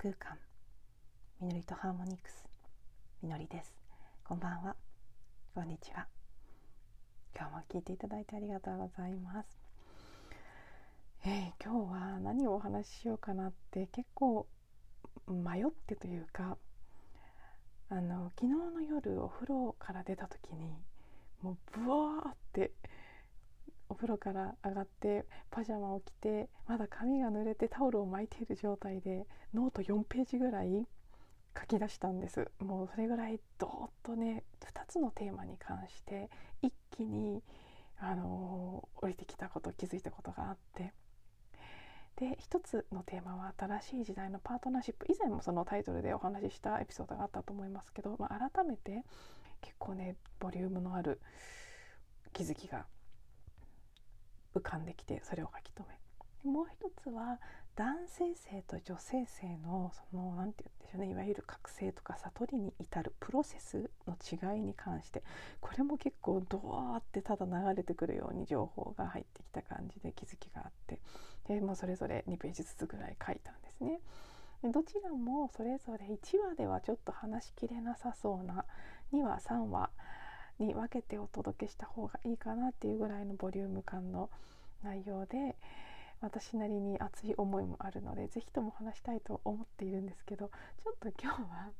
空間。みのりとハーモニクス。みのりです。こんばんは。こんにちは。今日も聞いていただいてありがとうございます。えー、今日は何をお話ししようかなって結構迷ってというかあの昨日の夜お風呂から出た時にもうブワーって風呂から上がってパジャマを着てまだ髪が濡れてタオルを巻いている状態でノート4ページぐらい書き出したんです。もうそれぐらいドーッとね2つのテーマに関して一気にあの降りてきたこと気づいたことがあって。で一つのテーマは新しい時代のパートナーシップ。以前もそのタイトルでお話ししたエピソードがあったと思いますけど、まあ、改めて結構ねボリュームのある気づきが浮かんできてそれを書き留めもう一つは男性性と女性性のその何て言うんでしょうねいわゆる覚醒とか悟りに至るプロセスの違いに関してこれも結構ドワーってただ流れてくるように情報が入ってきた感じで気づきがあってで、もそれぞれ2ページずつぐらい書いたんですね。どちらもそれぞれ1話ではちょっと話しきれなさそうな2話3話に分けてお届けした方がいいかなっていうぐらいのボリューム感の内容で私なりに熱い思いもあるので是非とも話したいと思っているんですけどちょっと今日は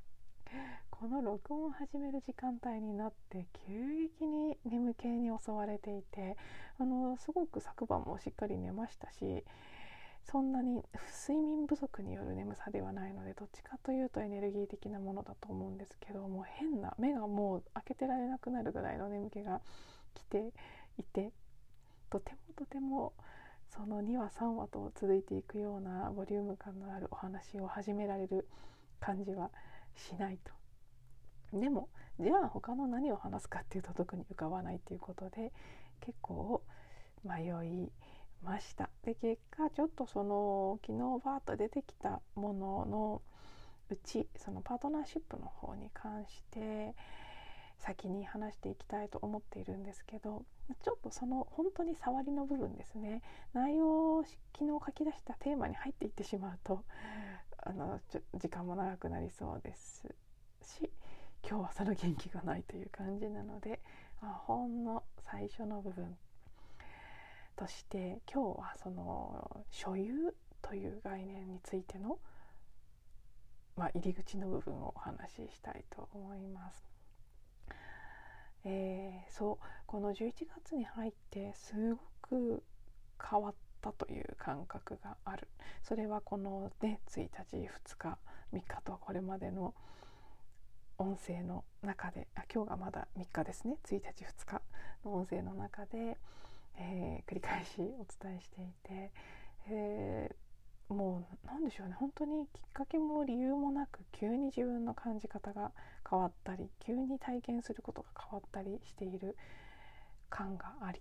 この録音を始める時間帯になって急激に眠気に襲われていてあのすごく昨晩もしっかり寝ましたしそんなに睡眠不足による眠さではないのでどっちかというとエネルギー的なものだと思うんですけどもう変な目がもう開けてられなくなるぐらいの眠気が来ていてとてもとてもその2話3話と続いていくようなボリューム感のあるお話を始められる感じはしないと。でもじゃあ他の何を話すかっていうと特に浮かばないっていうことで結構迷いました。で結果ちょっとその昨日バーッと出てきたもののうちそのパートナーシップの方に関して先に話していきたいと思っているんですけどちょっとその本当に触りの部分ですね。内容を昨日書き出したテーマに入っていってしまうとあの時間も長くなりそうですし今日はその元気がないという感じなのであほんの最初の部分として今日はその所有という概念についての、まあ、入り口の部分をお話ししたいと思います。えー、そうこの11月に入ってすごく変わったという感覚があるそれはこのね1日2日3日とこれまでの音声の中であ今日がまだ3日ですね1日2日の音声の中でえー、繰り返しお伝えしていて、えー、もう何でしょうね。本当にきっかけも理由もなく急に自分の感じ方が変わったり急に体験することが変わったりしている感があり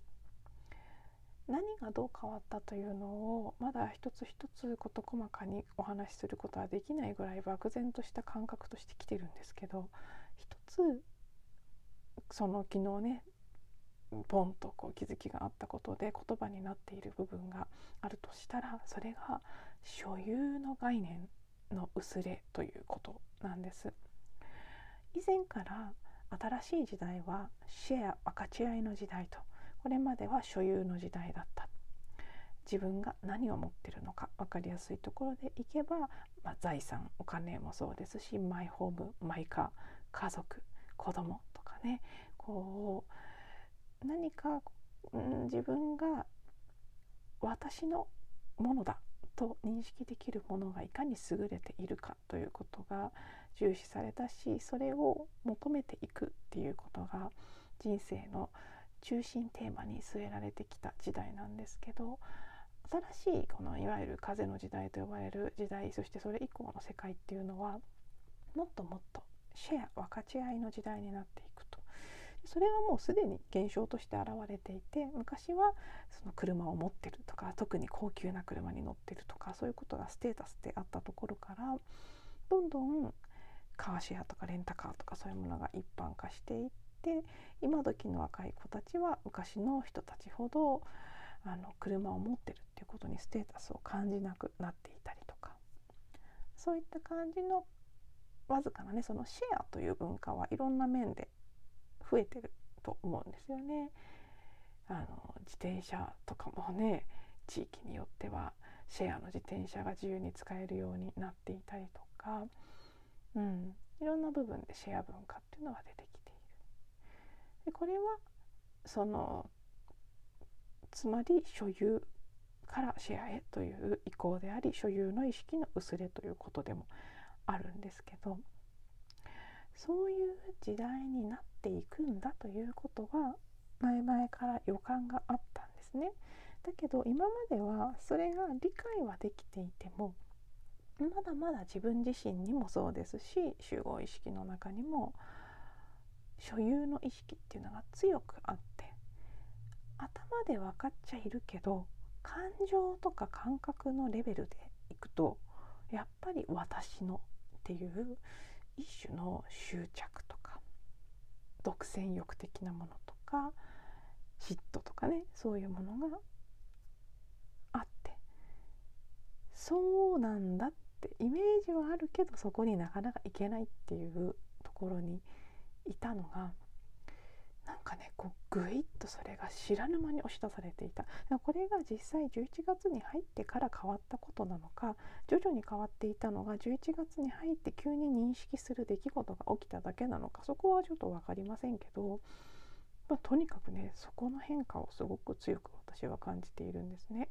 何がどう変わったというのをまだ一つ一つ事細かにお話しすることはできないぐらい漠然とした感覚としてきてるんですけど一つその昨日ねポンとこう気づきがあったことで言葉になっている部分があるとしたらそれが所有の概念の薄れということなんです。以前から新しい時代はシェア分かち合いの時代とこれまでは所有の時代だった。自分が何を持ってるのか分かりやすいところでいけば、まあ、財産お金もそうですしマイホームマイカー家族子供とかねこう何か、うん、自分が私のものだと認識できるものがいかに優れているかということが重視されたしそれを求めていくっていうことが人生の中心テーマに据えられてきた時代なんですけど新しいこのいわゆる風の時代と呼ばれる時代そしてそれ以降の世界っていうのはもっともっとシェア分かち合いの時代になっていくとそれはもうすでに現象として現れていて昔はその車を持ってるとか特に高級な車に乗ってるとかそういうことがステータスであったところからどんどんカーシェアとかレンタカーとかそういうものが一般化していって今時の若い子たちは昔の人たちほどあの車を持ってるっていうことにステータスを感じなくなっていたりとかそういった感じのわずかなねそのシェアという文化はいろんな面で増えてると思うんですよね。あの自転車とかもね地域によってはシェアの自転車が自由に使えるようになっていたりとか、うん、いろんな部分でシェア文化っていうのが出てきている。でこれはそのつまり所有からシェアへという意向であり所有の意識の薄れということでもあるんですけどそういう時代になっていくんだということは前々から予感があったんですね。だけど今まではそれが理解はできていてもまだまだ自分自身にもそうですし集合意識の中にも所有の意識っていうのが強くあって頭で分かっちゃいるけど感情とか感覚のレベルでいくとやっぱり私のっていう一種の執着と独占欲的なものとか嫉妬とかねそういうものがあって。そうなんだってイメージはあるけどそこになかなかいけないっていうところにいたのがなんかねこうぐいっとそれが知らぬ間に押し出されていたこれが実際11月に入ってから変わったことなのか徐々に変わっていたのが11月に入って急に認識する出来事が起きただけなのかそこはちょっと分かりませんけど、まあ、とにかくねそこの変化をすごく強く私は感じているんですね。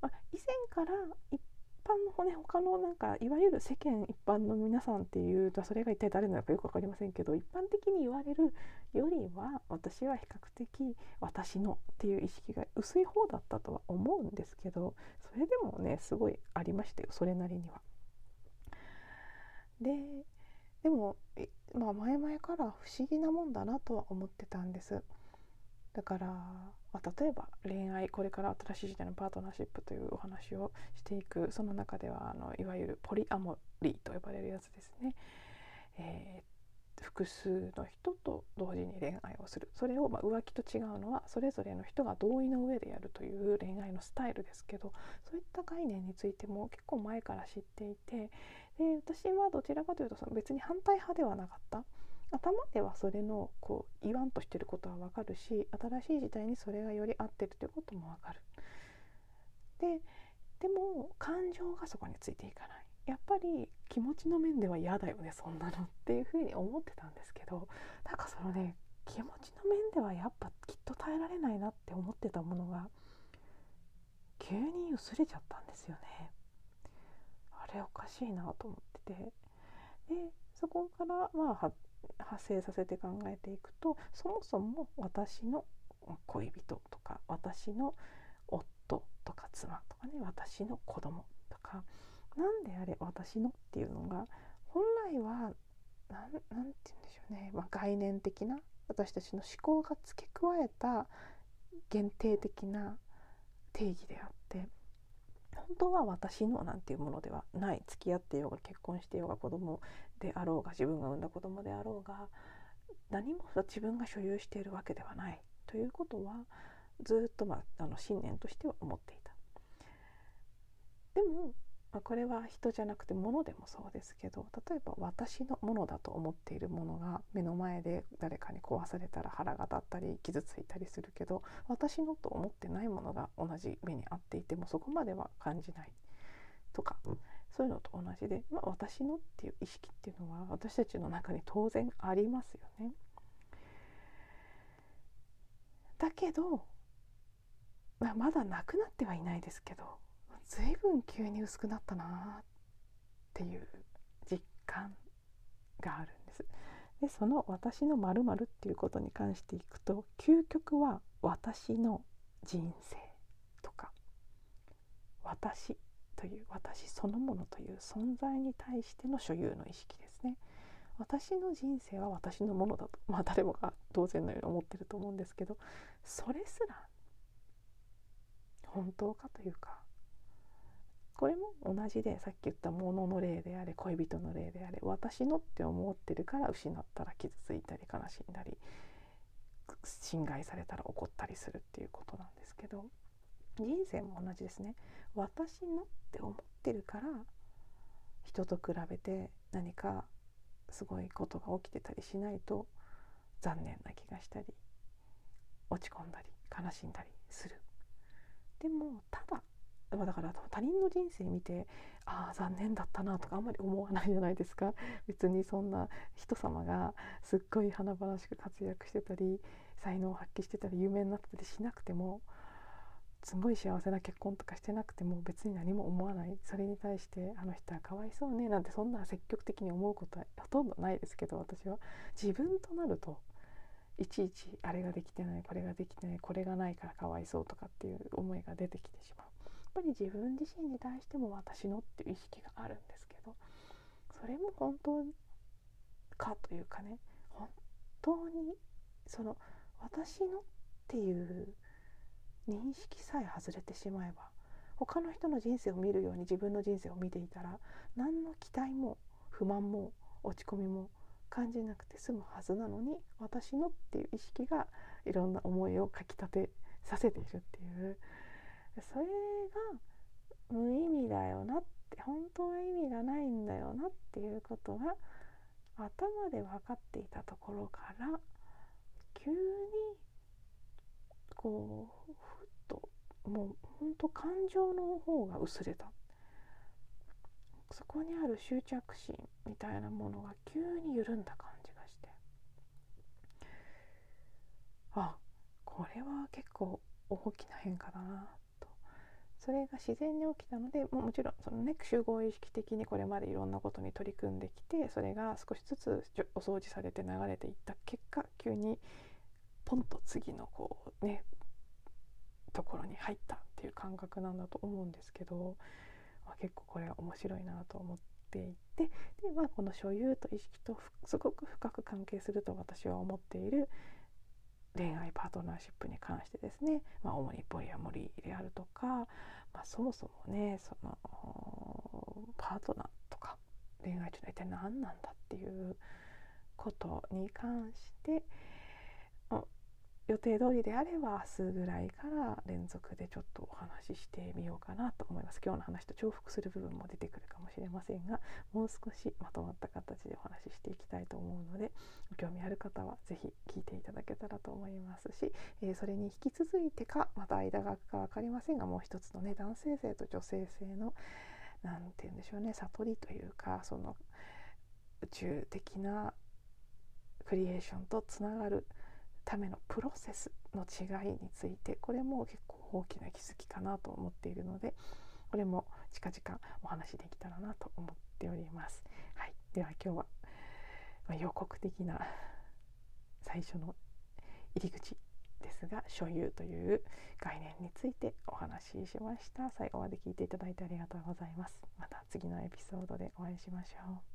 まあ、以前から一般の、ね、他のなんかいわゆる世間一般の皆さんっていうとそれが一体誰なのかよく分かりませんけど一般的に言われるよりは私は比較的私のっていう意識が薄い方だったとは思うんですけどそれでもねすごいありましたよそれなりには。ででも、まあ、前々から不思議なもんだなとは思ってたんです。だから、ま、例えば恋愛これから新しい時代のパートナーシップというお話をしていくその中ではあのいわゆるポリアモリーと呼ばれるやつですね、えー、複数の人と同時に恋愛をするそれをま浮気と違うのはそれぞれの人が同意の上でやるという恋愛のスタイルですけどそういった概念についても結構前から知っていてで私はどちらかというとその別に反対派ではなかった。頭ではそれのこう言わんとしてることはわかるし新しい時代にそれがより合ってるということもわかる。ででも感情がそこについていかないやっぱり気持ちの面では嫌だよねそんなのっていうふうに思ってたんですけどなんかそのね気持ちの面ではやっぱきっと耐えられないなって思ってたものが急に薄れちゃったんですよね。あれおかしいなと思っててでそこからまあ派生させて考えていくとそもそも私の恋人とか私の夫とか妻とかね私の子供とか何であれ私のっていうのが本来は何て言うんでしょうね、まあ、概念的な私たちの思考が付け加えた限定的な定義であって本当は私のなんていうものではない。付き合ってようが結婚してようが子供であろうが自分が産んだ子供であろうが何も自分が所有しているわけではない。ということはずっと、まあ、あの信念としては思っていた。でもまあ、これは人じゃなくて物でもそうですけど例えば私のものだと思っているものが目の前で誰かに壊されたら腹が立ったり傷ついたりするけど私のと思ってないものが同じ目に遭っていてもそこまでは感じないとか、そういうのと同じで、まあ、私のっていう意識っていうのは私たちの中に当然ありますよね。だけど、まあ、まだなくなってはいないですけど随分急に薄くなったなっていう実感があるんです。でその「私のまるっていうことに関していくと究極は私の人生とか私という私そのものという存在に対しての所有の意識ですね。私の人生は私のものだとまあ誰もが当然のように思ってると思うんですけどそれすら本当かというかこれも同じでさっき言ったものの例であれ恋人の例であれ私のって思ってるから失ったら傷ついたり悲しんだり侵害されたら怒ったりするっていうことなんですけど人生も同じですね。私のって思ってるから人と比べて何かすごいことが起きてたりしないと残念な気がしたり落ち込んだり悲しんだりする。でもただだから他人の人生見てああ残念だったなとかあんまり思わないじゃないですか。別にそんな人様がすっごい華々しく活躍してたり才能を発揮してたり有名になってたりしなくてもすごい幸せな結婚とかしてなくても別に何も思わない。それに対してあの人はかわいそうねなんてそんな積極的に思うことはほとんどないですけど私は。自分となるといちいちあれができてないこれができてないこれがないからかわいそうとかっていう思いが出てきてしまう。ぱり自分自身に対しても私のっていう意識があるんですけどそれも本当かというかね本当にその私のっていう認識さえ外れてしまえば他の人の人生を見るように自分の人生を見ていたら何の期待も不満も落ち込みも感じなくて済むはずなのに私のっていう意識がいろんな思いをかきたてさせているっていうそれが無意味だよなって本当は意味がないんだよなっていうことが頭で分かっていたところから急にこうふっともうほんと感情の方が薄れた。そこにある執着心みたいなものが急に緩んだ感じがして。あこれは結構大きな変化だな。それが自然に起きたのでももちろんそのね集合意識的にこれまでいろんなことに取り組んできてそれが少しずつお掃除されて流れていった結果急にポンと次のこうねところに入ったっていう感覚なんだと思うんですけど、まあ、結構これは面白いなと思っていてで、まあ、この所有と意識とすごく深く関係すると私は思っている恋愛パートナーシップに関してですね、まあ、主にポリアモリーであるとか、まあ、そもそもねそのパートナーとか恋愛というのは一体何なんだっていうことに関して予定通りであれば明日ぐらいから連続でちょっとお話ししてみようかなと思います。今日の話と重複する部分も出てくるかもしれませんがもう少しまとまった形でお話ししていきたいと思うのでご興味ある方は是非聞いていただけたらと思いますし、えー、それに引き続いてかまた間が空くか分かりませんがもう一つのね男性性と女性性の何て言うんでしょうね悟りというかその宇宙的なクリエーションとつながるためのプロセスの違いについてこれも結構大きな気づきかなと思っているのでこれも近々お話できたらなと思っております。はい、では今日は、ま予告的な最初の入り口ですが所有という概念についてお話ししました。最後まで聞いていただいてありがとうございます。また次のエピソードでお会いしましょう。